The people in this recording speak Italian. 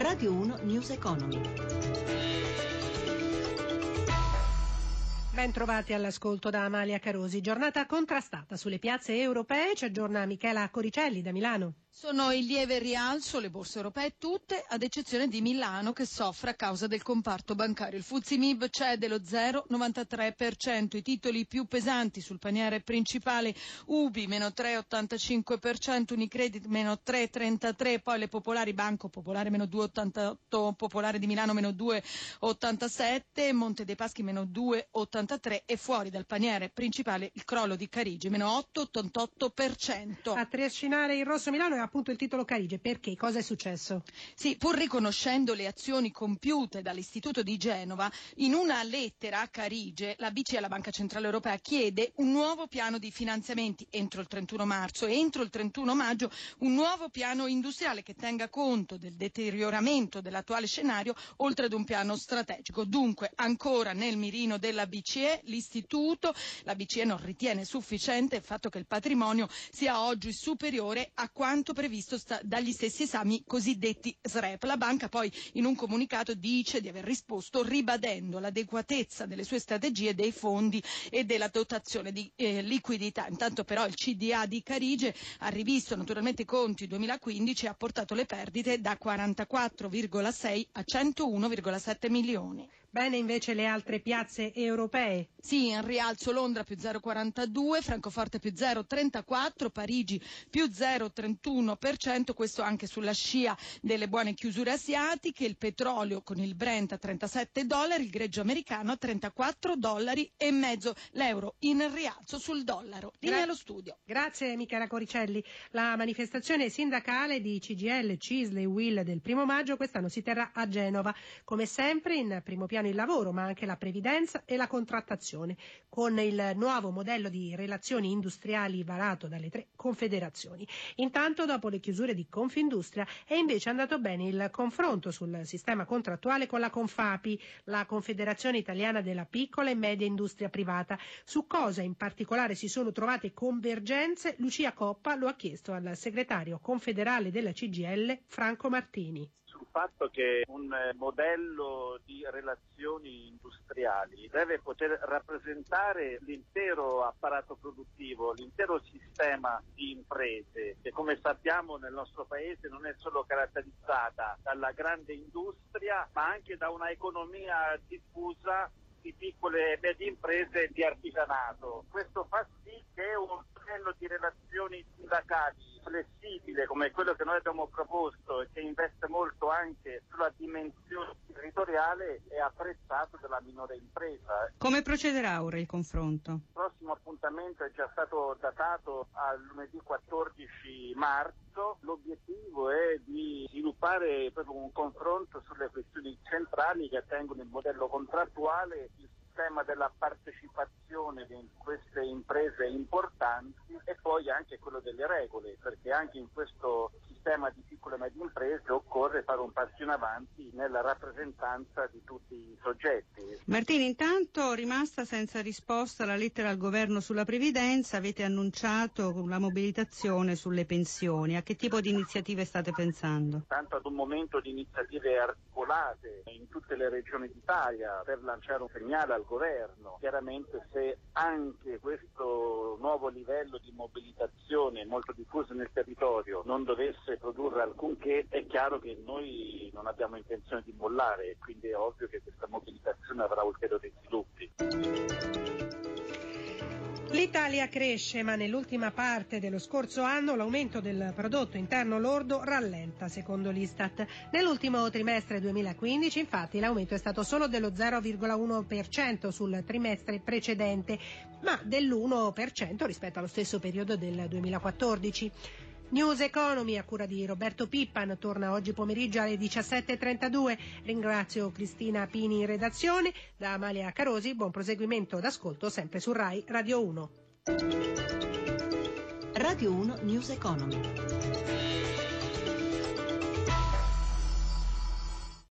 Radio 1 News Economy. Ben trovati all'ascolto da Amalia Carosi. Giornata contrastata sulle piazze europee. Ci aggiorna Michela Coricelli da Milano. Sono in lieve rialzo le borse europee tutte, ad eccezione di Milano che soffre a causa del comparto bancario. Il Fuzzi Mib cede lo 0,93%, i titoli più pesanti sul paniere principale Ubi meno 3,85%, Unicredit meno 3,33%, poi le popolari Banco Popolare meno 2,88%, Popolare di Milano meno 2,87%, Monte dei Paschi meno 2,83% e fuori dal paniere principale il crollo di Carigi meno 8,88%. Appunto il titolo Carige. Perché? Cosa è successo? Sì, pur riconoscendo le azioni compiute dall'Istituto di Genova, in una lettera a Carige la BCE, la Banca Centrale Europea, chiede un nuovo piano di finanziamenti entro il 31 marzo e entro il 31 maggio un nuovo piano industriale che tenga conto del deterioramento dell'attuale scenario oltre ad un piano strategico. Dunque, ancora nel mirino della BCE, l'Istituto, la BCE non ritiene sufficiente il fatto che il patrimonio sia oggi superiore a quanto quanto previsto sta, dagli stessi esami cosiddetti SREP. La banca poi in un comunicato dice di aver risposto ribadendo l'adeguatezza delle sue strategie dei fondi e della dotazione di eh, liquidità. Intanto però il CDA di Carige ha rivisto naturalmente i conti 2015 e ha portato le perdite da 44,6 a 101,7 milioni. Bene invece le altre piazze europee. Sì, in rialzo Londra più 0,42, Francoforte più 0,34, Parigi più 0,31%, questo anche sulla scia delle buone chiusure asiatiche, il petrolio con il Brent a 37 dollari, il greggio americano a 34 dollari e mezzo, l'euro in rialzo sul dollaro. Linea allo studio. Grazie Michela Coricelli. La manifestazione sindacale di CGL, CISL e WIL del primo maggio quest'anno si terrà a Genova, come sempre in primo piano il lavoro, ma anche la previdenza e la contrattazione, con il nuovo modello di relazioni industriali varato dalle tre confederazioni. Intanto, dopo le chiusure di Confindustria, è invece andato bene il confronto sul sistema contrattuale con la Confapi, la Confederazione Italiana della Piccola e Media Industria Privata. Su cosa in particolare si sono trovate convergenze, Lucia Coppa lo ha chiesto al segretario confederale della CGL, Franco Martini fatto che un eh, modello di relazioni industriali deve poter rappresentare l'intero apparato produttivo, l'intero sistema di imprese che come sappiamo nel nostro paese non è solo caratterizzata dalla grande industria ma anche da una economia diffusa di piccole e medie imprese di artigianato. Questo fa sì che un modello di relazioni sindacali flessibile come quello che noi abbiamo proposto e che investe molto anche sulla dimensione territoriale è apprezzato dalla minore impresa. Come procederà ora il confronto? Il prossimo appuntamento è già stato datato al lunedì 14 marzo. L'obiettivo è di sviluppare proprio un confronto sulle questioni centrali che attengono il modello contrattuale, il tema della partecipazione di queste imprese importanti e poi anche quello delle regole, perché anche in questo sistema di piccole e medie imprese occorre fare un passo in avanti nella rappresentanza di tutti i soggetti. Martini, intanto rimasta senza risposta la lettera al governo sulla previdenza, avete annunciato la mobilitazione sulle pensioni. A che tipo di iniziative state pensando? Tanto ad un momento di iniziative articolate in tutte le regioni d'Italia per lanciare un segnale al governo. Chiaramente se anche questo nuovo livello di mobilitazione molto diffuso nel territorio non dovesse produrre alcunché, è chiaro che noi non abbiamo intenzione di mollare, quindi è ovvio che questa mobilitazione avrà ulteriori sviluppi. L'Italia cresce, ma nell'ultima parte dello scorso anno l'aumento del prodotto interno lordo rallenta, secondo l'Istat. Nell'ultimo trimestre 2015, infatti, l'aumento è stato solo dello 0,1% sul trimestre precedente, ma dell'1% rispetto allo stesso periodo del 2014. News Economy a cura di Roberto Pippan torna oggi pomeriggio alle 17.32. Ringrazio Cristina Pini in redazione. Da Amalia Carosi, buon proseguimento d'ascolto sempre su RAI Radio 1. Radio 1 News Economy.